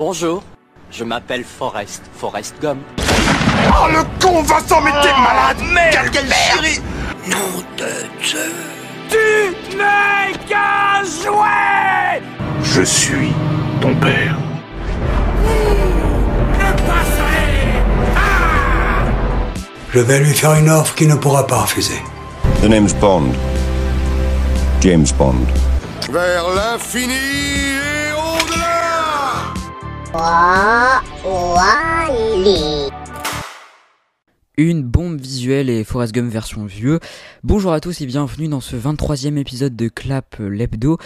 Bonjour, je m'appelle Forrest, Forrest Gump. Oh le con Vincent mais t'es malade merde, Quelle merde Nom de Dieu Tu n'es qu'un jouet Je suis ton père. Je vais lui faire une offre qu'il ne pourra pas refuser. The name's Bond. James Bond. Vers l'infini Une bombe visuelle et Forrest Gump version vieux. Bonjour à tous et bienvenue dans ce 23e épisode de Clap euh, l'Hebdo.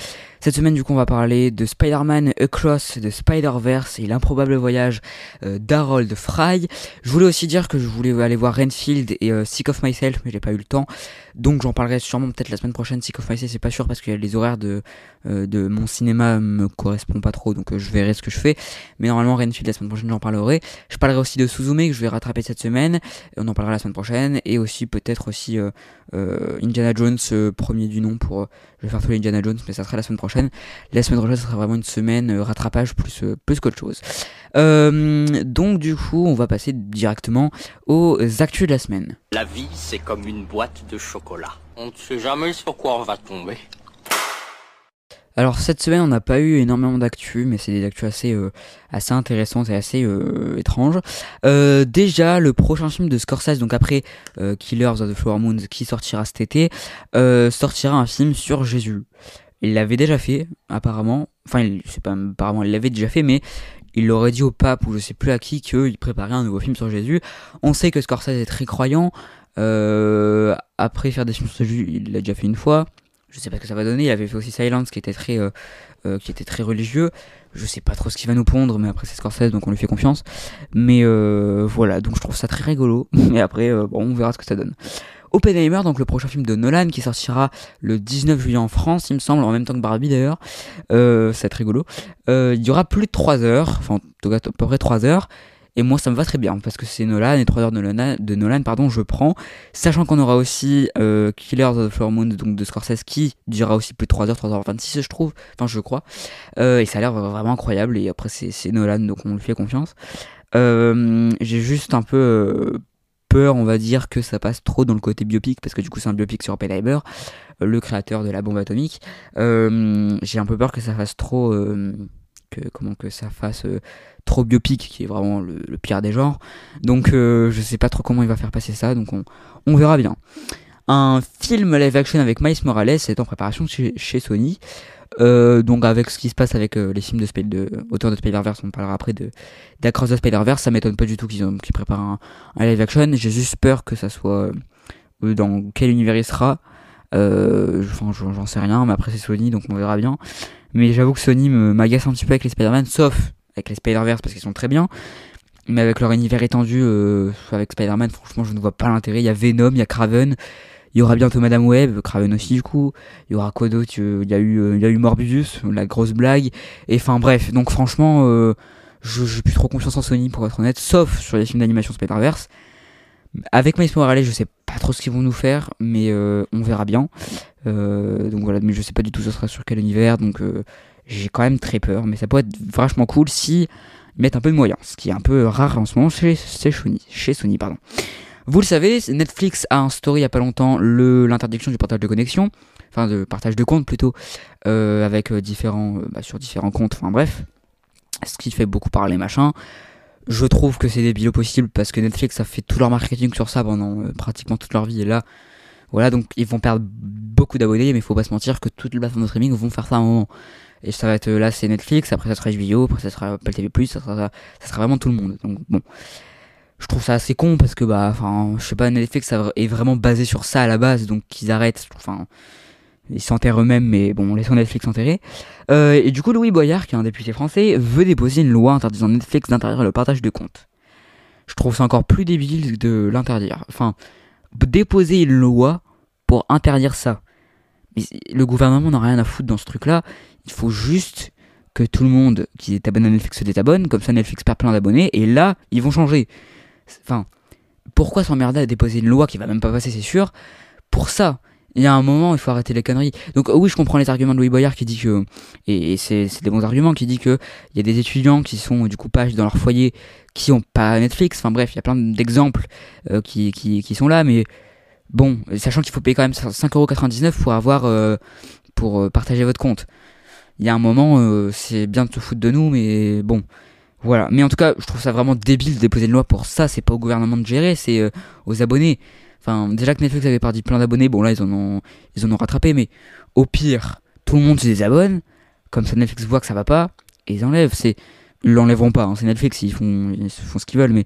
Cette semaine du coup on va parler de Spider-Man Across the Spider-Verse et l'improbable voyage euh, d'Harold Fry. Je voulais aussi dire que je voulais aller voir Renfield et euh, Sick of Myself mais j'ai pas eu le temps. Donc j'en parlerai sûrement peut-être la semaine prochaine. Sick of Myself c'est pas sûr parce que les horaires de, euh, de mon cinéma me correspondent pas trop donc euh, je verrai ce que je fais. Mais normalement Renfield la semaine prochaine j'en parlerai. Je parlerai aussi de Suzume que je vais rattraper cette semaine. On en parlera la semaine prochaine et aussi peut-être aussi Indiana Jones premier du nom pour je vais faire tous les Indiana Jones mais ça sera la semaine prochaine la semaine prochaine ça sera vraiment une semaine euh, rattrapage plus euh, plus qu'autre chose Euh, donc du coup on va passer directement aux actus de la semaine La vie, c'est comme une boîte de chocolat. On ne sait jamais sur quoi on va tomber. Alors cette semaine on n'a pas eu énormément d'actus mais c'est des actus assez euh, assez intéressantes et assez euh, étranges Euh, déjà le prochain film de Scorsese donc après euh, Killers of the Flower Moon qui sortira cet été euh, sortira un film sur Jésus. Il l'avait déjà fait apparemment. Enfin il- pas apparemment il l'avait déjà fait mais il aurait dit au pape ou je sais plus à qui qu'il préparait un nouveau film sur Jésus. On sait que Scorsese est très croyant. Après faire des films sur Jésus il l'a déjà fait une fois je sais pas ce que ça va donner. Il avait fait aussi Silence qui était très euh, euh, qui était très religieux. Je sais pas trop ce qu'il va nous pondre mais après c'est Scorsese donc on lui fait confiance. Mais euh, voilà. Donc je trouve ça très rigolo. Et après bon on verra ce que ça donne. Oppenheimer donc le prochain film de Nolan qui sortira le 19 juillet en France il me semble en même temps que Barbie d'ailleurs. Euh, c'est très rigolo. Euh, il y aura plus de 3 heures. Enfin en tout cas à peu près 3 heures et moi ça me va très bien parce que c'est Nolan et 3 heures de Nolan, pardon je prends. Sachant qu'on aura aussi euh, Killers of the Flower Moon donc de Scorsese qui durera aussi plus de 3 heures 3h26 je trouve. Enfin je crois. Euh, et ça a l'air vraiment incroyable. Et après c'est c'est Nolan donc on lui fait confiance. Euh, j'ai juste un peu euh, peur on va dire que ça passe trop dans le côté biopic parce que du coup c'est un biopic sur Oppenheimer euh, le créateur de la bombe atomique. Euh, j'ai un peu peur que ça fasse trop euh, que comment que ça fasse euh, trop biopic qui est vraiment le, pire des genres donc euh, je sais pas trop comment il va faire passer ça donc on, verra bien un film live action avec Miles Morales est en préparation chez, Sony euh, donc avec ce qui se passe avec euh, les films de, Spider- de auteur de Spider-Verse, on parlera après de d'Across the Spider-Verse, ça m'étonne pas du tout qu'ils qu'ils préparent un, live action, j'ai juste peur que ça soit dans quel univers il sera. Enfin, j'en sais rien, mais après c'est Sony, donc on verra bien. Mais j'avoue que Sony m'agace un petit peu avec les Spider-Man, sauf avec les Spider-Verse parce qu'ils sont très bien. Mais avec leur univers étendu, euh, avec Spider-Man, franchement, je ne vois pas l'intérêt. Il y a Venom, il y a Craven, il y aura bientôt Madame Web, Craven aussi du coup. Il y aura quoi d'autre? Il y a eu, euh, il y a eu Morbius, la grosse blague. Et enfin bref, donc franchement, euh, je j'ai plus trop confiance en Sony pour être honnête, sauf sur les films d'animation Spider-Verse. Avec Miles Morales, je sais trop ce qu'ils vont nous faire, mais euh, on verra bien. Euh, donc voilà, mais je sais pas du tout ce sera sur quel univers, donc euh, j'ai quand même très peur. Mais ça pourrait être vachement cool si ils mettent un peu de moyens, ce qui est un peu rare en ce moment chez, chez Sony. Chez Sony pardon. Vous le savez, Netflix a instauré il y a pas longtemps l'interdiction du partage de connexion, enfin de partage de compte plutôt, avec différents, bah, sur différents comptes, enfin bref, ce qui fait beaucoup parler machin. Je trouve que c'est débile au possible parce que Netflix a fait tout leur marketing sur ça pendant euh, pratiquement toute leur vie et là, voilà, donc ils vont perdre beaucoup d'abonnés, mais il faut pas se mentir que toutes les plateformes de streaming vont faire ça à un moment. Et ça va être euh, là, c'est Netflix, après ça sera HBO, après ça sera Apple TV+, ça sera, ça sera vraiment tout le monde. Donc bon, je trouve ça assez con parce que bah, enfin, je sais pas, Netflix est vraiment basé sur ça à la base, donc qu'ils arrêtent, enfin, ils s'enterrent eux-mêmes, mais bon, laissons Netflix enterrer. Euh, et du coup, Louis Boyard, qui est un député français, veut déposer une loi interdisant Netflix d'interdire le partage de comptes. Je trouve ça encore plus débile de l'interdire. Enfin, déposer une loi pour interdire ça. Mais le gouvernement n'a rien à foutre dans ce truc-là. Il faut juste que tout le monde qui est abonné à Netflix se désabonne, comme ça Netflix perd plein d'abonnés, et là, ils vont changer. Enfin, pourquoi s'emmerder à déposer une loi qui va même pas passer, c'est sûr, pour ça il y a un moment, il faut arrêter les conneries. Donc oui, je comprends les arguments de Louis Boyard qui dit que, et, c'est des bons arguments, qui dit que il y a des étudiants qui sont du coup pas dans leur foyer, qui ont pas Netflix. Enfin bref, il y a plein d'exemples euh, qui, qui, qui, sont là, mais bon, sachant qu'il faut payer quand même 5,99€ pour avoir, euh, pour euh, partager votre compte. Il y a un moment, c'est bien de se foutre de nous, mais bon. Voilà. Mais en tout cas, je trouve ça vraiment débile de déposer une loi pour ça. C'est pas au gouvernement de gérer, c'est aux abonnés. Enfin, déjà que Netflix avait perdu plein d'abonnés, bon là ils en ont, ils en ont rattrapé, mais au pire, tout le monde se désabonne, comme ça Netflix voit que ça va pas, et ils enlèvent. C'est, ils l'enlèveront pas, hein, c'est Netflix, ils font, ils font ce qu'ils veulent, mais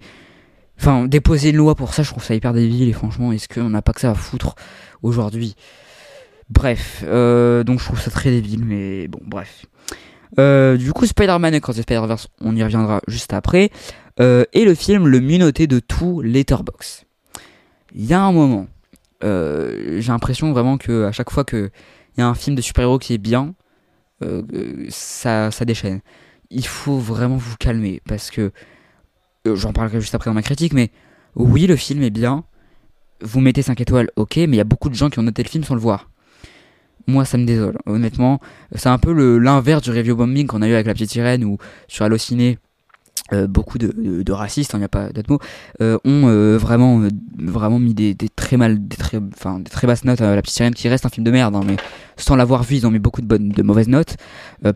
enfin, déposer une loi pour ça, je trouve ça hyper débile, et franchement, est-ce qu'on n'a pas que ça à foutre aujourd'hui? Bref, euh, donc je trouve ça très débile, mais bon, bref. Euh, du coup, Spider-Man et Cross the Spider-Verse, on y reviendra juste après. Euh, et le film le mieux noté de tout Letterboxd il y a un moment, euh, j'ai l'impression vraiment que à chaque fois qu'il y a un film de super-héros qui est bien, euh, ça, ça déchaîne. Il faut vraiment vous calmer parce que euh, j'en parlerai juste après dans ma critique, mais oui, le film est bien. Vous mettez 5 étoiles, ok, mais il y a beaucoup de gens qui ont noté le film sans le voir. Moi, ça me désole, honnêtement. C'est un peu l'inverse du review bombing qu'on a eu avec La Petite Sirène ou sur Allociné euh, beaucoup de, racistes, il n'y a pas d'autre mot, euh, ont euh, vraiment, vraiment mis des, très mal, des très, enfin, des très basses notes à La Petite Sirène, qui reste un film de merde, hein, mais sans l'avoir vu, ils ont mis beaucoup de bonnes, de mauvaises notes,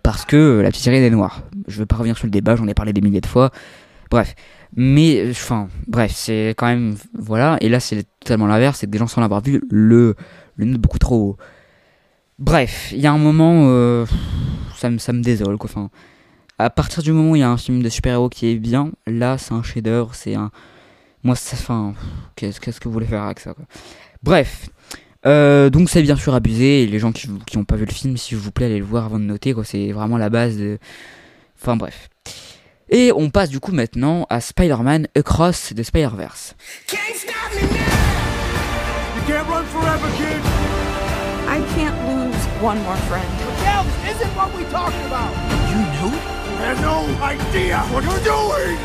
parce que La Petite Sirène est noire. Je vais pas revenir sur le débat, j'en ai parlé des milliers de fois. Bref, mais enfin, bref, c'est quand même, voilà. Et là, c'est totalement l'inverse, c'est que des gens sans l'avoir vu le, le notent beaucoup trop haut. Bref, il y a un moment, ça me, ça me désole, quoi. Enfin, à partir du moment où il y a un film de super-héros qui est bien, là c'est un chef-d'œuvre, c'est un. Moi, ça. Enfin. Qu'est-ce que vous voulez faire avec ça, quoi. Bref. Euh, donc c'est bien sûr abusé, et les gens qui n'ont pas vu le film, s'il vous plaît, allez le voir avant de noter, quoi. C'est vraiment la base de. Enfin bref. Et on passe du coup maintenant à Spider-Man Across the Spider-Verse. I can't lose one more friend. this isn't what we talked about. You knew? I have no idea what you're doing!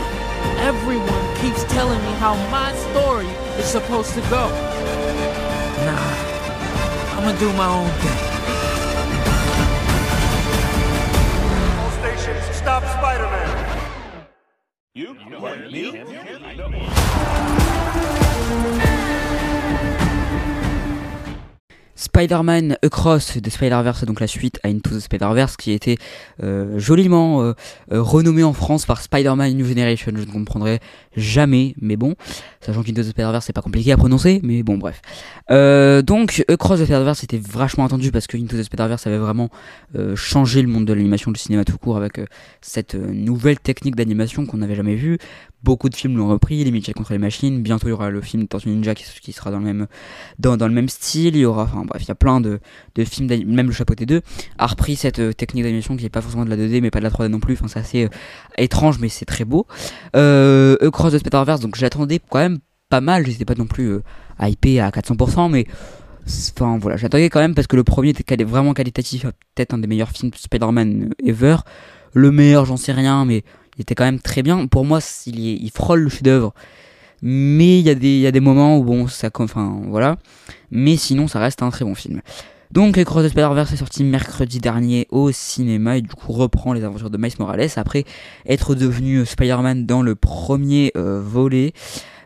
Everyone keeps telling me how my story is supposed to go. Nah, I'm gonna do my own thing. All stations, stop Spider-Man. You? you what, me? me? Spider-Man Across de Spider-Verse, donc la suite à Into the Spider-Verse, qui été euh, joliment euh, euh, renommé en France par Spider-Man New Generation. Je ne comprendrai jamais, mais bon, sachant qu'Into the Spider-Verse c'est pas compliqué à prononcer, mais bon, bref. donc Across the Spider-Verse était vachement attendu parce que Into the Spider-Verse avait vraiment changé le monde de l'animation, du cinéma tout court, avec cette nouvelle technique d'animation qu'on n'avait jamais vue. Beaucoup de films l'ont repris, les Mitchell contre les machines. Bientôt il y aura le film Tortue Ninja qui, sera dans le même dans, le même style. Il y aura, enfin bref, il y a plein de, de films, même le Chapeauté 2 a repris cette euh, technique d'animation qui n'est pas forcément de la 2D mais pas de la 3D non plus. Enfin, c'est assez euh, étrange, mais c'est très beau. Euh, Cross the Spider-Verse, donc j'attendais quand même pas mal. J'étais pas non plus euh, hypé à 400%, mais enfin voilà, j'attendais quand même parce que le premier était vraiment qualitatif, peut-être un des meilleurs films de Spider-Man ever. Le meilleur, j'en sais rien, mais il était quand même très bien. Pour moi, il, frôle le chef-d'œuvre. Mais il y, a des, moments où, bon, ça. Enfin, voilà. Mais sinon, ça reste un très bon film. Donc, Cross the Spider-Verse est sorti mercredi dernier au cinéma et du coup reprend les aventures de Miles Morales après être devenu Spider-Man dans le premier euh, volet.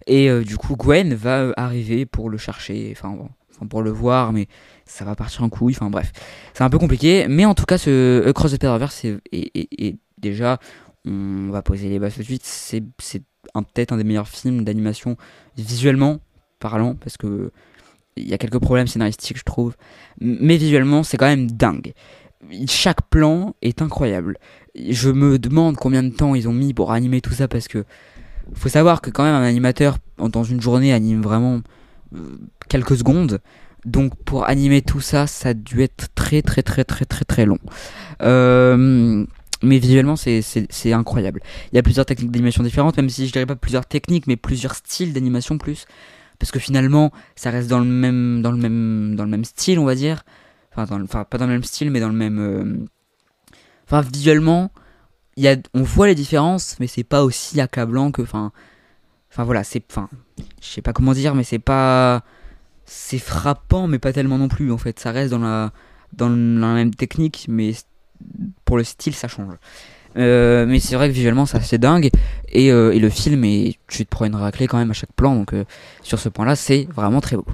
Et euh, du coup, Gwen va euh, arriver pour le chercher, enfin, bon, pour le voir, mais ça va partir en couille. Enfin, bref, c'est un peu compliqué. Mais en tout cas, ce Cross the Spider-Verse est, déjà on va poser les bases tout de suite, c'est peut-être un des meilleurs films d'animation visuellement parlant, parce que il y a quelques problèmes scénaristiques, je trouve, mais visuellement, c'est quand même dingue. Chaque plan est incroyable. Je me demande combien de temps ils ont mis pour animer tout ça, parce que faut savoir que quand même un animateur dans une journée anime vraiment euh, quelques secondes. Donc pour animer tout ça, ça a dû être très très très très très très long. Euh, mais visuellement c'est incroyable. Il y a plusieurs techniques d'animation différentes, même si je dirais pas plusieurs techniques, mais plusieurs styles d'animation plus, parce que finalement ça reste dans le même dans le même dans le même style on va dire, enfin, dans enfin pas dans le même style mais dans le même, euh, enfin visuellement y a on voit les différences, mais c'est pas aussi accablant que enfin enfin voilà c'est enfin je sais pas comment dire mais c'est pas c'est frappant, mais pas tellement non plus. En fait, ça reste dans la dans la même technique, mais pour le style, ça change. Euh, mais c'est vrai que visuellement, c'est assez dingue. Et, euh, le film, et tu te prends une raclée quand même à chaque plan. Donc, euh, sur ce point-là, c'est vraiment très beau.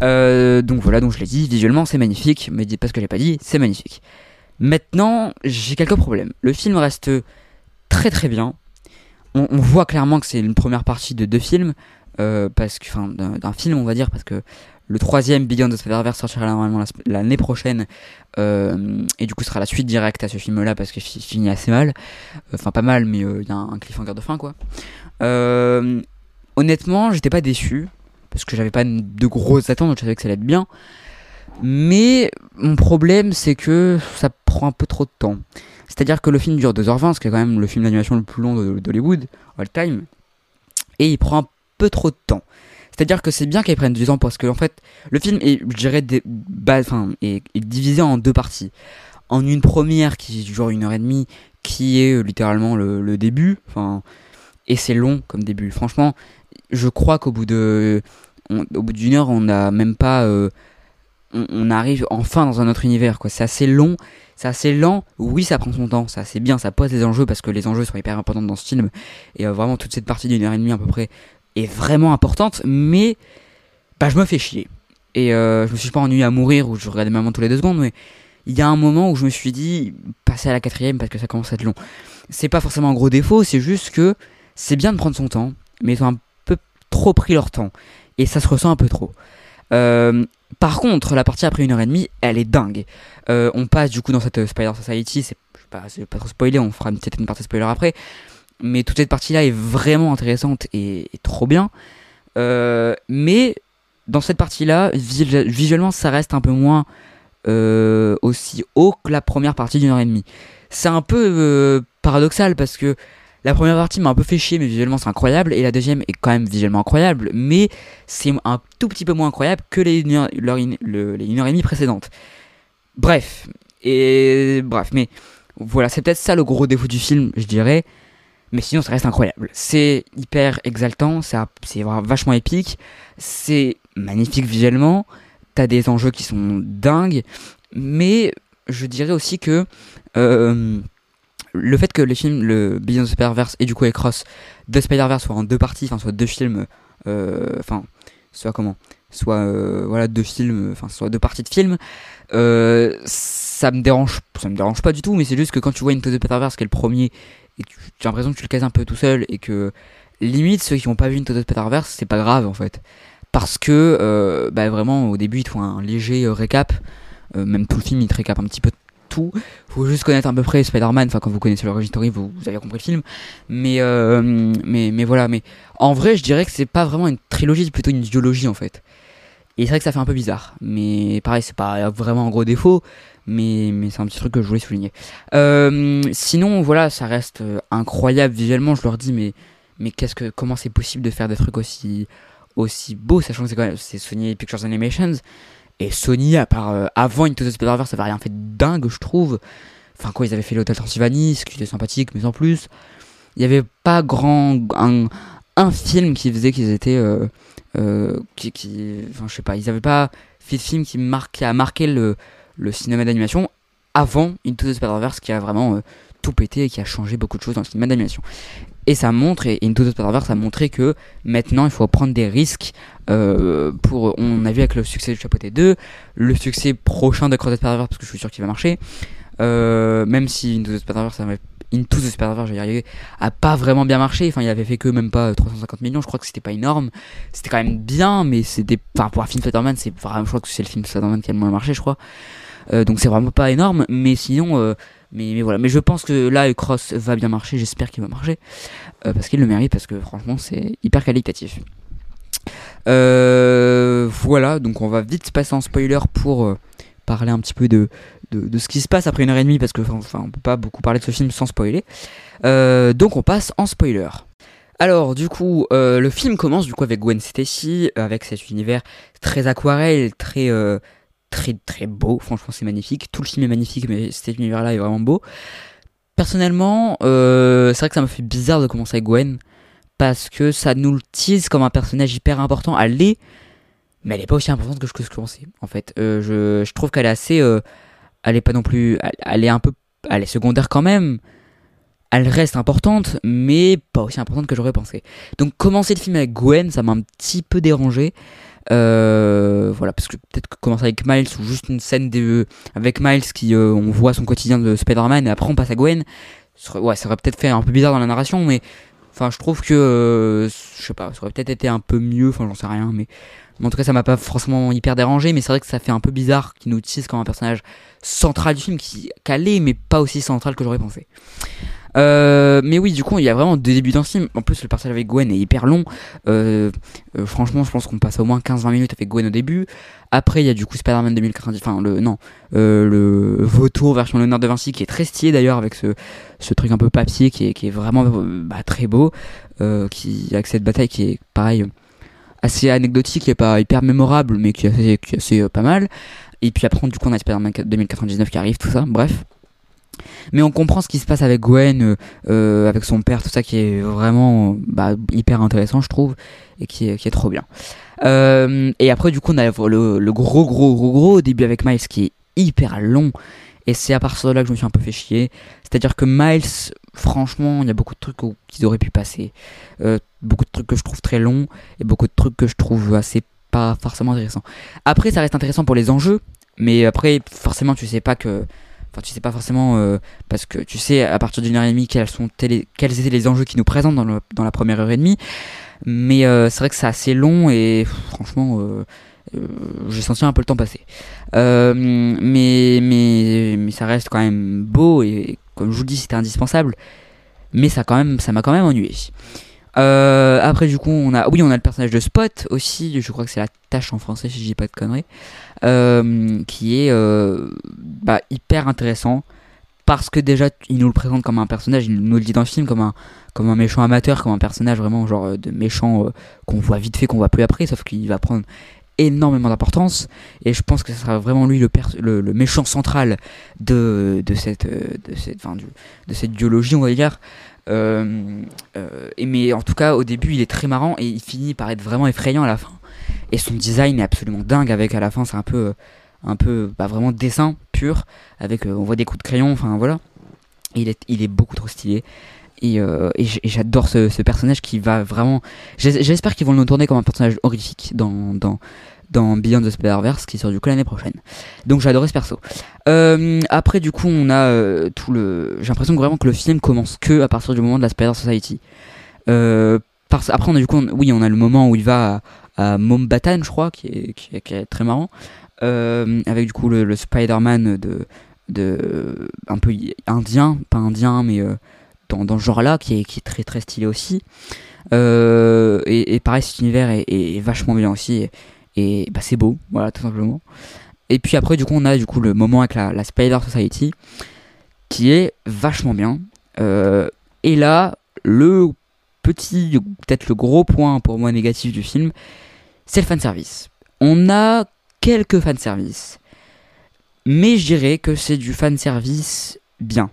donc voilà, donc je l'ai dit, visuellement, c'est magnifique. Mais parce que je l'ai pas dit, c'est magnifique. Maintenant, j'ai quelques problèmes. Le film reste très très bien. On, on voit clairement que c'est une première partie de deux films. parce que, enfin, d'un film, on va dire, parce que le troisième Beyond the Spider-Verse sortira normalement l'année prochaine. Euh, et du coup, sera la suite directe à ce film-là parce qu'il finit assez mal. Enfin, pas mal, mais euh, il y a un cliffhanger de fin, quoi. Euh, honnêtement, j'étais pas déçu parce que j'avais pas de grosses attentes, donc je savais que ça allait être bien. Mais mon problème, c'est que ça prend un peu trop de temps. C'est-à-dire que le film dure 2h20, ce qui est quand même le film d'animation le plus long d'Hollywood, all time. Et il prend peu trop de temps. C'est-à-dire que c'est bien qu'ils prennent du temps parce que en fait, le film est, je dirais, des, enfin, est, divisé en deux parties. En une première qui dure une heure et demie, qui est euh, littéralement le, début, enfin, et c'est long comme début. Franchement, je crois qu'au bout de, au bout d'une heure, on n'a même pas, euh, on, arrive enfin dans un autre univers. Quoi, c'est assez long, c'est assez lent. Oui, ça prend son temps, c'est assez bien, ça pose des enjeux parce que les enjeux sont hyper importants dans ce film et euh, vraiment toute cette partie d'une heure et demie à peu près est vraiment importante, mais bah, je me fais chier. Et euh, je me suis pas ennuyé à mourir ou je regardais maman tous les deux secondes, mais il y a un moment où je me suis dit, passer à la quatrième parce que ça commence à être long. C'est pas forcément un gros défaut, c'est juste que c'est bien de prendre son temps, mais ils ont un peu trop pris leur temps. Et ça se ressent un peu trop. Euh, par contre, la partie après une heure et demie, elle est dingue. Euh, on passe du coup dans cette Spider Society, c'est pas, pas trop spoiler, on fera une, une partie spoiler après mais toute cette partie-là est vraiment intéressante et, trop bien. Euh, mais dans cette partie-là, visuellement, ça reste un peu moins euh, aussi haut que la première partie d'une heure et demie. C'est un peu euh, paradoxal parce que la première partie m'a un peu fait chier, mais visuellement c'est incroyable, et la deuxième est quand même visuellement incroyable, mais c'est un tout petit peu moins incroyable que les une heure, heure et demie précédentes. Bref, et bref, mais voilà, c'est peut-être ça le gros défaut du film, je dirais. Mais sinon, ça reste incroyable. C'est hyper exaltant, c'est vachement épique, c'est magnifique visuellement, t'as des enjeux qui sont dingues, mais je dirais aussi que euh, le fait que les films, le Beyond the Spider-Verse et du coup les Cross de Spider-Verse soient en deux parties, enfin soit deux films, euh, enfin soit comment, soit euh, voilà deux films, enfin soit deux parties de films, ça me dérange, ça me dérange pas du tout, mais c'est juste que quand tu vois Into the Spider-Verse qui est le premier et tu as l'impression que tu le cases un peu tout seul et que limite ceux qui n'ont pas vu une Toto Spider-Verse c'est pas grave en fait. Parce que euh, bah, vraiment au début ils te font un léger euh, récap. Euh, même tout le film il te récap un petit peu tout. Faut juste connaître à peu près Spider-Man enfin quand vous connaissez l'origine story vous, avez compris le film. Mais, mais mais voilà mais en vrai je dirais que c'est pas vraiment une trilogie c'est plutôt une biologie en fait et c'est vrai que ça fait un peu bizarre mais pareil c'est pas vraiment un gros défaut mais, mais c'est un petit truc que je voulais souligner. Euh, sinon, voilà, ça reste euh, incroyable visuellement. Je leur dis, mais, mais qu'est-ce que, comment c'est possible de faire des trucs aussi, aussi beaux, sachant que c'est quand même c'est Sony Pictures Animations. Et Sony, à part euh, avant Into the Spider-Verse, ça avait rien fait de dingue, je trouve. Enfin, quoi, ils avaient fait l'Hôtel Transylvanie, ce qui était sympathique, mais en plus, il n'y avait pas grand. Un film qui faisait qu'ils étaient. qui, qui, enfin, je sais pas, ils n'avaient pas fait de film qui, a marqué le le cinéma d'animation avant Into the Spider-Verse qui a vraiment euh, tout pété et qui a changé beaucoup de choses dans le cinéma d'animation. Et ça montre, et Into the Spider-Verse a montré que maintenant il faut prendre des risques euh, pour, on a vu avec le succès de Chapeauté 2, le succès prochain de Cross the Spider-Verse parce que je suis sûr qu'il va marcher, euh, même si Into the Spider-Verse Into the Spider-Verse, je vais y arriver, a pas vraiment bien marché. Enfin, il avait fait que même pas 350 millions. Je crois que c'était pas énorme. C'était quand même bien, mais c'était, enfin, pour un film Spider-Man, c'est vraiment, je crois que c'est le film Spider-Man qui a le moins marché, je crois. Euh, donc c'est vraiment pas énorme, mais sinon, euh, mais, mais voilà. Mais je pense que là, Cross va bien marcher. J'espère qu'il va marcher euh, parce qu'il le mérite, parce que franchement, c'est hyper qualitatif. voilà, donc on va vite passer en spoiler pour parler un petit peu de, de, ce qui se passe après une heure et demie parce que enfin on peut pas beaucoup parler de ce film sans spoiler. donc on passe en spoiler. Alors du coup le film commence du coup avec Gwen Stacy avec cet univers très aquarelle, très très très beau, franchement c'est magnifique, tout le film est magnifique mais cet univers là est vraiment beau. Personnellement, euh, c'est vrai que ça me fait bizarre de commencer avec Gwen, parce que ça nous le tease comme un personnage hyper important, elle l'est, mais elle est pas aussi importante que ce que je pensais en fait. Euh, je, je trouve qu'elle est assez, euh, elle est pas non plus, elle, est un peu, elle est secondaire quand même. Elle reste importante, mais pas aussi importante que j'aurais pensé. Donc commencer le film avec Gwen, ça m'a un petit peu dérangé. Euh, voilà, parce que peut-être que commencer avec Miles ou juste une scène de, avec Miles qui euh, on voit son quotidien de Spider-Man et après on passe à Gwen, ouais, ça aurait peut-être fait un peu bizarre dans la narration, mais enfin je trouve que euh, je sais pas, ça aurait peut-être été un peu mieux, enfin j'en sais rien, mais, mais en tout cas ça m'a pas forcément hyper dérangé, mais c'est vrai que ça fait un peu bizarre qu'il nous utilise comme un personnage central du film qui calé mais pas aussi central que j'aurais pensé. Euh, mais oui, du coup, il y a vraiment deux débuts d'un film. En plus, le passage avec Gwen est hyper long. Euh, euh, franchement, je pense qu'on passe au moins 15-20 minutes avec Gwen au début. Après, il y a du coup Spider-Man 2090, enfin, le, non, euh, le Vautour version Léonard de Vinci qui est très stylé d'ailleurs avec ce, ce truc un peu papier qui est, qui est vraiment bah, très beau. Qui, avec cette bataille qui est pareil, assez anecdotique et pas hyper mémorable, mais qui est assez, qui est assez pas mal. Et puis après, du coup, on a Spider-Man 2099 qui arrive, tout ça, bref. Mais on comprend ce qui se passe avec Gwen, euh, euh, avec son père, tout ça qui est vraiment bah, hyper intéressant, je trouve, et qui est, trop bien. Euh, et après, du coup, on a le, le gros, gros, gros, gros début avec Miles qui est hyper long. Et c'est à partir de là que je me suis un peu fait chier. C'est-à-dire que Miles, franchement, il y a beaucoup de trucs qu'ils auraient pu passer. Beaucoup de trucs que je trouve très longs et beaucoup de trucs que je trouve assez pas forcément intéressants. Après, ça reste intéressant pour les enjeux, mais après, forcément, tu sais pas que. Enfin, tu sais pas forcément euh, parce que tu sais à partir d'une heure et demie quels sont télé- quels étaient les enjeux qui nous présentent dans, le- dans la première heure et demie. Mais euh, c'est vrai que c'est assez long et franchement, euh, euh, j'ai senti un peu le temps passer. Euh, mais, mais, mais ça reste quand même beau et comme je vous le dis, c'était indispensable. Mais ça quand même, ça m'a quand même ennuyé. Euh, après du coup, on a, oui, on a le personnage de Spot aussi. Je crois que c'est la tâche en français si je dis pas de conneries, qui est euh, bah, hyper intéressant. Parce que déjà il nous le présente comme un personnage, il nous le dit dans le film comme un comme un méchant amateur, comme un personnage vraiment genre euh, de méchant euh, qu'on voit vite fait, qu'on voit plus après, sauf qu'il va prendre énormément d'importance. Et je pense que ce sera vraiment lui le, méchant central de, de cette euh, de cette enfin, du- de cette biologie on va dire. Euh, euh, mais en tout cas au début il est très marrant et il finit par être vraiment effrayant à la fin et son design est absolument dingue avec à la fin c'est un peu euh, un peu bah, vraiment dessin pur avec euh, on voit des coups de crayon enfin voilà. Il est il est beaucoup trop stylé. Et, euh, j'adore ce, personnage qui va vraiment j'es- j'espère qu'ils vont le tourner comme un personnage horrifique dans dans dans Beyond the Spider-Verse qui sort du coup l'année prochaine. Donc adoré ce perso. Après du coup on a tout le j'ai l'impression vraiment que le film commence que à partir du moment de la Spider Society après on a du coup oui on a le moment où il va à, Mombatan je crois qui est, très marrant euh, avec du coup le, Spider-Man de un peu indien pas indien mais euh, dans, ce genre là qui est, très très stylé aussi. Euh, et, pareil cet univers est, vachement bien aussi et, bah, c'est beau voilà tout simplement. Et puis après du coup on a du coup le moment avec la, Spider Society qui est vachement bien. Et là le petit peut-être le gros point pour moi négatif du film c'est le fanservice on a quelques fanservice mais je dirais que c'est du fanservice bien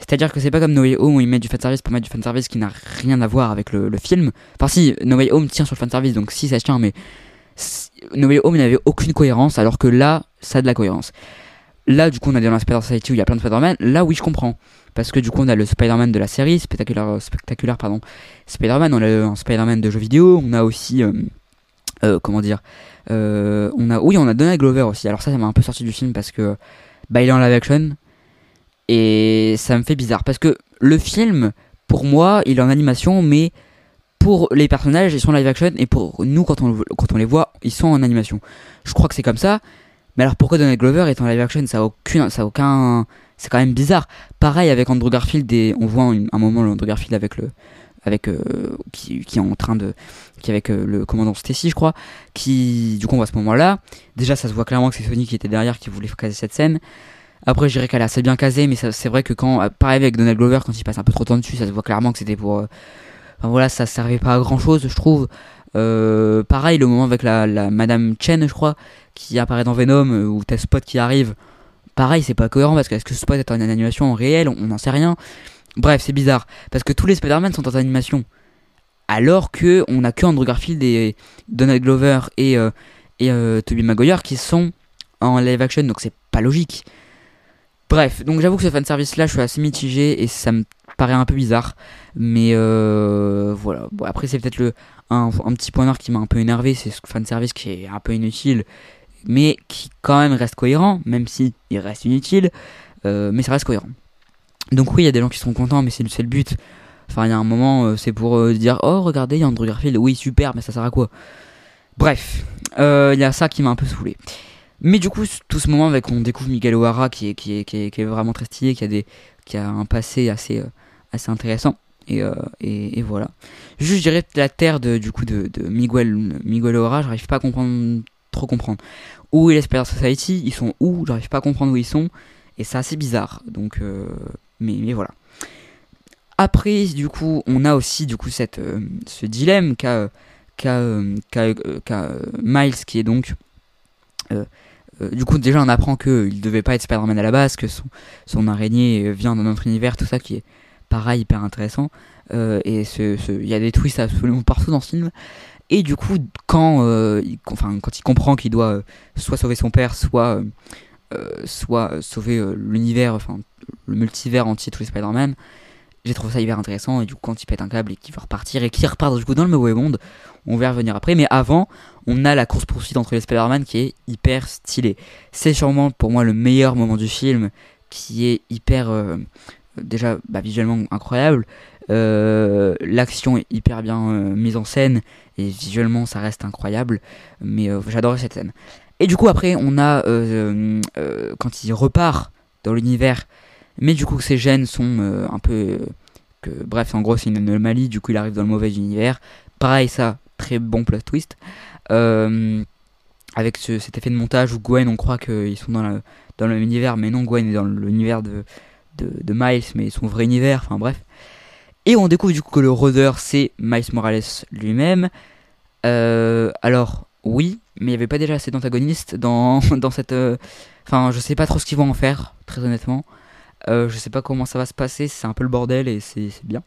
c'est-à-dire que c'est pas comme No Way Home où ils mettent du fanservice pour mettre du fanservice qui n'a rien à voir avec le, film. Enfin si, No Way Home tient sur le fanservice, donc si ça tient, mais No Way Home n'avait aucune cohérence, alors que là, ça a de la cohérence. Là, du coup, on a dans la Spider Society où il y a plein de Spider-Man. Là, oui, je comprends. Parce que du coup, on a le Spider-Man de la série, spectaculaire, spectaculaire pardon, Spider-Man, on a un Spider-Man de jeux vidéo, on a aussi, euh, euh, comment dire, euh, on a, oui, on a Donald Glover aussi. Alors ça, ça m'a un peu sorti du film parce que, bah, il est en live action, et ça me fait bizarre parce que le film, pour moi, il est en animation, mais pour les personnages, ils sont en live action et pour nous, quand on, quand on les voit, ils sont en animation. Je crois que c'est comme ça. Mais alors pourquoi Donald Glover est en live action? Ça a aucun, ça aucun, c'est quand même bizarre. Pareil avec Andrew Garfield on voit un moment Andrew Garfield avec le, avec euh, qui, est en train de, qui est avec euh, le commandant Stacy, je crois, qui du coup on voit à ce moment-là. Déjà, ça se voit clairement que c'est Sony qui était derrière, qui voulait caser cette scène. Après, je dirais qu'elle est assez bien casée, mais c'est vrai que quand, euh, pareil avec Donald Glover, quand il passe un peu trop de temps dessus, ça se voit clairement que c'était pour. Enfin voilà, ça servait pas à grand chose, je trouve. Pareil, le moment avec la, Madame Chen, je crois, qui apparaît dans Venom, où t'as Spot qui arrive. Pareil, c'est pas cohérent parce que est-ce que Spot est en animation en réel? On n'en sait rien. Bref, c'est bizarre. Parce que tous les Spider-Man sont en animation. Alors que on a que Andrew Garfield et Donald Glover et, euh, et euh, Tobey Maguire qui sont en live action, donc c'est pas logique. Bref, donc j'avoue que ce fanservice là, je suis assez mitigé et ça me paraît un peu bizarre. Mais euh, voilà, bon, après c'est peut-être un, petit point noir qui m'a un peu énervé, c'est ce fanservice qui est un peu inutile, mais qui quand même reste cohérent, même si il reste inutile, euh, mais ça reste cohérent. Donc oui, il y a des gens qui sont contents, mais c'est le but. Enfin, il y a un moment, euh, c'est pour euh, dire Oh, regardez, il y a Andrew Garfield. Oui, super, mais ça sert à quoi? Bref, il y a ça qui m'a un peu saoulé. Mais du coup, tout ce moment avec on découvre Miguel O'Hara qui est, vraiment très stylé, qui a, un passé assez, intéressant. Et, voilà. Juste, je dirais la terre de, du coup de, Miguel, Miguel O'Hara, j'arrive pas à comprendre, trop comprendre. Où est l'Esperance Society? Ils sont où? J'arrive pas à comprendre où ils sont. Et c'est assez bizarre. Donc, mais, voilà. Après, du coup, on a aussi du coup cette, euh, ce dilemme qu'a euh, euh, Miles, qui est donc du coup, déjà, on apprend qu'il devait pas être Spider-Man à la base, que son, son araignée vient d'un autre univers, tout ça qui est pareil, hyper intéressant. et il ce, y a des twists absolument partout dans ce film. Et du coup, quand, il, enfin, quand il comprend qu'il doit soit sauver son père, soit, soit sauver l'univers, enfin, le multivers entier, tous les Spider-Man, j'ai trouvé ça hyper intéressant et du coup quand il pète un câble et qu'il va repartir et qu'il repart dans le mauvais monde on va y revenir après mais avant on a la course poursuite entre les Spider-Man qui est hyper stylée. C'est sûrement pour moi le meilleur moment du film qui est hyper euh, déjà bah, visuellement incroyable. Euh, l'action est hyper bien euh, mise en scène et visuellement ça reste incroyable mais j'adore cette scène et du coup après on a quand il repart dans l'univers mais du coup, ces gènes sont euh, un peu. Euh, que, bref, en gros, c'est une anomalie. Du coup, il arrive dans le mauvais univers. Pareil, ça, très bon plot twist. Euh, avec cet effet de montage où Gwen, on croit qu'ils sont dans, la, dans le même univers, mais non, Gwen est dans l'univers de, de, Miles, mais son vrai univers, enfin bref. Et on découvre du coup que le rôdeur, c'est Miles Morales lui-même. alors, oui, mais il n'y avait pas déjà assez d'antagonistes dans, dans cette. Enfin, je sais pas trop ce qu'ils vont en faire, très honnêtement. Euh, je sais pas comment ça va se passer, c'est un peu le bordel et c'est bien.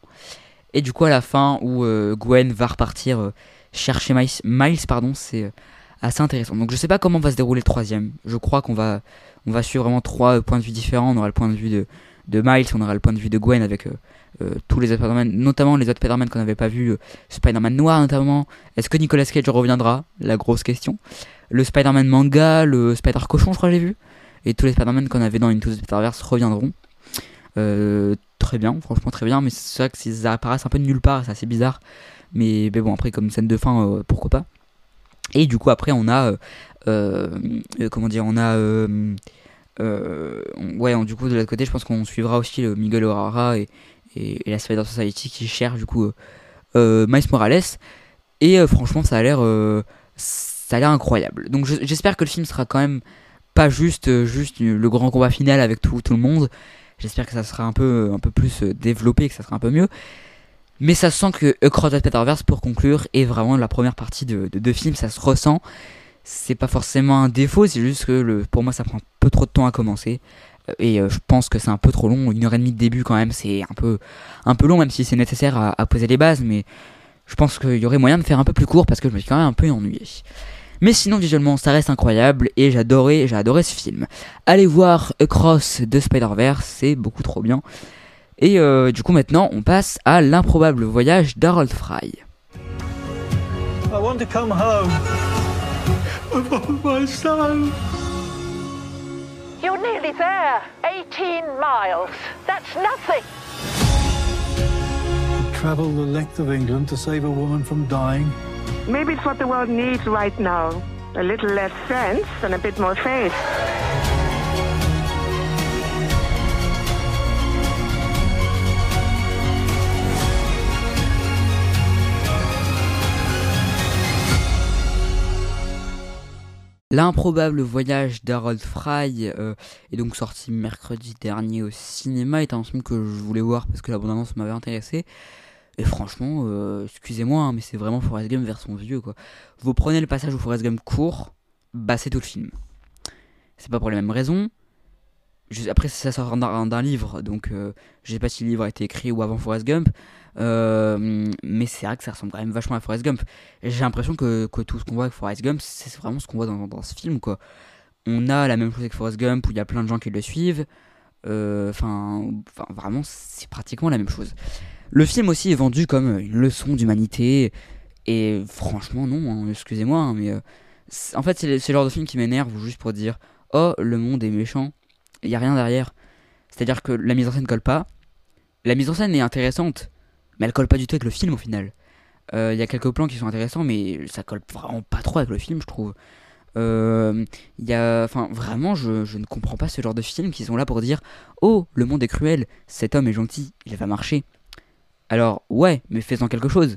Et du coup, à la fin, où euh, Gwen va repartir euh, chercher Miles, Miles pardon, c'est assez intéressant. Donc je sais pas comment va se dérouler le troisième. Je crois qu'on va, on va suivre vraiment trois points de vue différents. On aura le point de vue de, de Miles, on aura le point de vue de Gwen avec tous les Spider-Man, notamment les autres Spider-Man qu'on n'avait pas vu, Spider-Man noir notamment. Est-ce que Nicolas Cage reviendra? La grosse question. Le Spider-Man manga, le Spider-Cochon, je crois j'ai vu. Et tous les Spider-Man qu'on avait dans Into the Spider-Verse reviendront. Euh, très bien, franchement très bien, mais c'est vrai que ça apparaissent un peu de nulle part, c'est assez bizarre. Mais, bon, après, comme scène de fin, euh, pourquoi pas. Et du coup, après, on a. Euh, comment dire On a. ouais, du coup, de l'autre côté, je pense qu'on suivra aussi le Miguel O'Hara et, et, la Spider Society qui cherche, du coup, Miles Morales. Et franchement, ça a l'air. ça a l'air incroyable. Donc, j'espère que le film sera quand même pas juste, juste le grand combat final avec tout, tout le monde, J'espère que ça sera un peu, un peu plus euh, développé, que ça sera un peu mieux. Mais ça sent que Across the Spider-Verse, pour conclure, est vraiment la première partie de deux films, ça se ressent. C'est pas forcément un défaut, c'est juste que le, pour moi ça prend un peu trop de temps à commencer. Euh, et euh, je pense que c'est un peu trop long, une heure et demie de début quand même, c'est un peu, un peu long, même si c'est nécessaire à, poser les bases. Mais je pense qu'il y aurait moyen de faire un peu plus court parce que je me suis quand même un peu ennuyé. Mais sinon, visuellement, ça reste incroyable et j'adorais, j'ai ce film. Allez voir Across de Spider-Verse, c'est beaucoup trop bien. Et euh, du coup, maintenant, on passe à l'improbable voyage d'Harold Fry. I want to come home. My son. You're nearly there. 18 miles. That's nothing. Travel the length of England to save a woman from dying. Maybe it's what the world needs right now. A little less sense and a bit more faith. L'improbable voyage d'Harold Fry euh, est donc sorti mercredi dernier au cinéma. est un film que je voulais voir parce que l'abondance m'avait intéressé. Et franchement, euh, excusez-moi, hein, mais c'est vraiment Forrest Gump version vieux quoi. Vous prenez le passage où Forrest Gump court, bah c'est tout le film. C'est pas pour les mêmes raisons. après, ça sort d'un livre, donc euh, je sais pas si le livre a été écrit ou avant Forrest Gump. Euh, mais c'est vrai que ça ressemble quand même vachement à Forrest Gump. J'ai l'impression que, que, tout ce qu'on voit avec Forrest Gump, c'est vraiment ce qu'on voit dans, dans, ce film, quoi. On a la même chose avec Forrest Gump, où il y a plein de gens qui le suivent. Euh, enfin, vraiment, c'est pratiquement la même chose. Le film aussi est vendu comme une leçon d'humanité. Et franchement, non, hein, excusez-moi, hein, mais... Euh, en fait, c'est le genre de film qui m'énerve juste pour dire Oh, le monde est méchant. Il n'y a rien derrière. C'est-à-dire que la mise en scène colle pas. La mise en scène est intéressante, mais elle colle pas du tout avec le film au final. Euh, il y a quelques plans qui sont intéressants, mais ça colle vraiment pas trop avec le film, je trouve. Euh, a, enfin, vraiment, je, je, ne comprends pas ce genre de film qui sont là pour dire Oh, le monde est cruel, cet homme est gentil, il va marcher. Alors, ouais, mais fais-en quelque chose.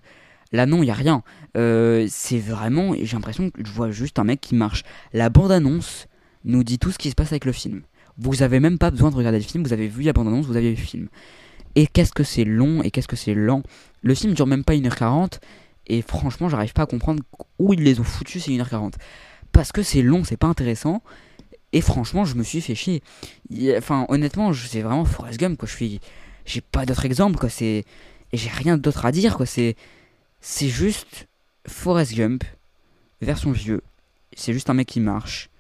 Là, non, il y a rien. Euh, c'est vraiment, j'ai l'impression que je vois juste un mec qui marche. La bande-annonce nous dit tout ce qui se passe avec le film. Vous avez même pas besoin de regarder le film, vous avez vu la bande-annonce, vous avez vu le film. Et qu'est-ce que c'est long et qu'est-ce que c'est lent. Le film dure même pas 1h40 et franchement, j'arrive pas à comprendre où ils les ont foutus ces 1h40. Parce que c'est long, c'est pas intéressant. Et franchement, je me suis fait chier. Enfin, honnêtement, c'est vraiment Forrest Gump, quoi. Je suis. J'ai pas d'autre exemple, quoi. C'est. Et j'ai rien d'autre à dire, quoi. C'est. C'est juste Forrest Gump, version vieux. C'est juste un mec qui marche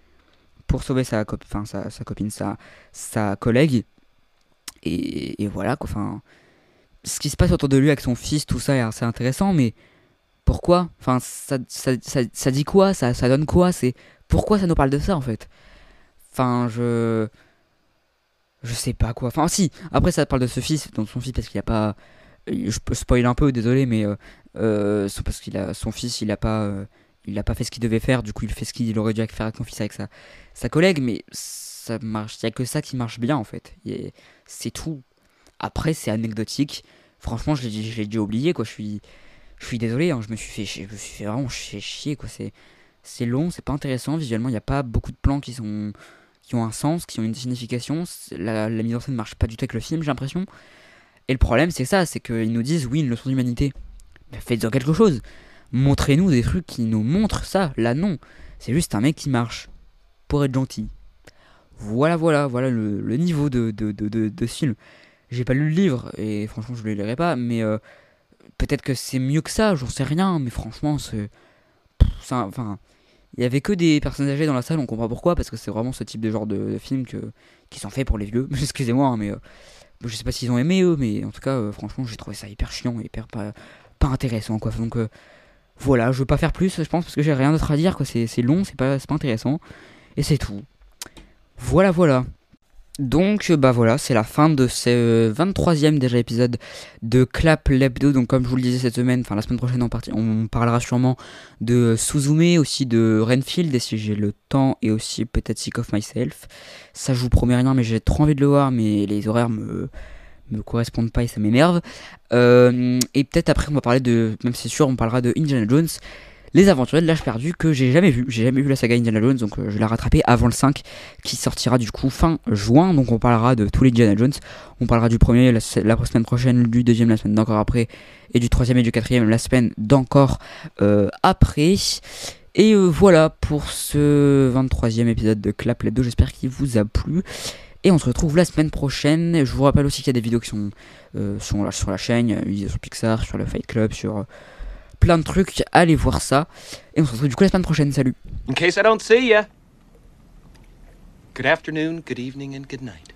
pour sauver sa, copine, sa, sa collègue. Et, voilà, quoi. Enfin, ce qui se passe autour de lui avec son fils, tout ça est assez intéressant, mais pourquoi? Enfin, ça, ça, ça, dit quoi? Ça, ça donne quoi? C'est Pourquoi ça nous parle de ça, en fait? Enfin, je... Je sais pas quoi. Enfin, si, après ça parle de ce fils, donc son fils, parce qu'il a pas... Je peux spoiler un peu, désolé, mais... Euh, euh parce qu'il a son fils, il a pas... Euh, il a pas fait ce qu'il devait faire, du coup il fait ce qu'il aurait dû faire avec son fils, avec sa, sa collègue, mais ça marche, il n'y a que ça qui marche bien en fait. C'est tout. Après, c'est anecdotique. Franchement, je l'ai déjà oublié, quoi. Je suis, je suis désolé, hein, je me suis fait, je me suis fait vraiment chier, quoi. C'est, long, c'est pas intéressant. Visuellement, il n'y a pas beaucoup de plans qui sont, qui ont un sens, qui ont une signification. La, mise en scène ne marche pas du tout avec le film, j'ai l'impression. Et le problème, c'est ça, c'est qu'ils nous disent, oui, une leçon d'humanité. Faites-en quelque chose. Montrez-nous des trucs qui nous montrent ça. Là, non. C'est juste un mec qui marche pour être gentil. Voilà, voilà, voilà le, niveau de, de, de, de, ce film. J'ai pas lu le livre et franchement, je le lirai pas, mais euh, peut-être que c'est mieux que ça, j'en sais rien, mais franchement, c'est. Enfin, il y avait que des personnes âgées dans la salle, on comprend pourquoi, parce que c'est vraiment ce type de genre de, film que, qui sont faits pour les vieux. Excusez-moi, hein, mais euh, je sais pas s'ils ont aimé eux, mais en tout cas, euh, franchement, j'ai trouvé ça hyper chiant, hyper pas, pas intéressant, quoi. Donc voilà, je veux pas faire plus, je pense, parce que j'ai rien d'autre à dire, quoi. C'est long, c'est pas, pas intéressant. Et c'est tout. Voilà, voilà. Donc, bah voilà, c'est la fin de ce 23e déjà épisode de Clap Lebdo. Donc, comme je vous le disais cette semaine, enfin la semaine prochaine en partie, on parlera sûrement de Suzume, aussi de Renfield, et si j'ai le temps, et aussi peut-être Sick of Myself. Ça, je vous promets rien, mais j'ai trop envie de le voir, mais les horaires me, me correspondent pas et ça m'énerve. Euh, et peut-être après, on va parler de, même c'est sûr, on parlera de Indiana Jones. Les Aventuriers de l'âge perdu que j'ai jamais vu. J'ai jamais vu la saga Indiana Jones, donc euh, je l'ai rattrapé avant le 5 qui sortira du coup fin juin. Donc on parlera de tous les Indiana Jones. On parlera du premier la, semaine prochaine, du deuxième la semaine d'encore après, et du troisième et du quatrième la semaine d'encore euh, après. Et voilà pour ce 23e épisode de Clap Les 2. J'espère qu'il vous a plu. Et on se retrouve la semaine prochaine. Je vous rappelle aussi qu'il y a des vidéos qui sont, euh, sur la chaîne, euh, sur Pixar, sur le Fight Club, sur euh, plein de trucs. Allez voir ça. Et on se retrouve du coup la semaine prochaine. Salut. In case I don't see ya. Good afternoon, good evening and good night.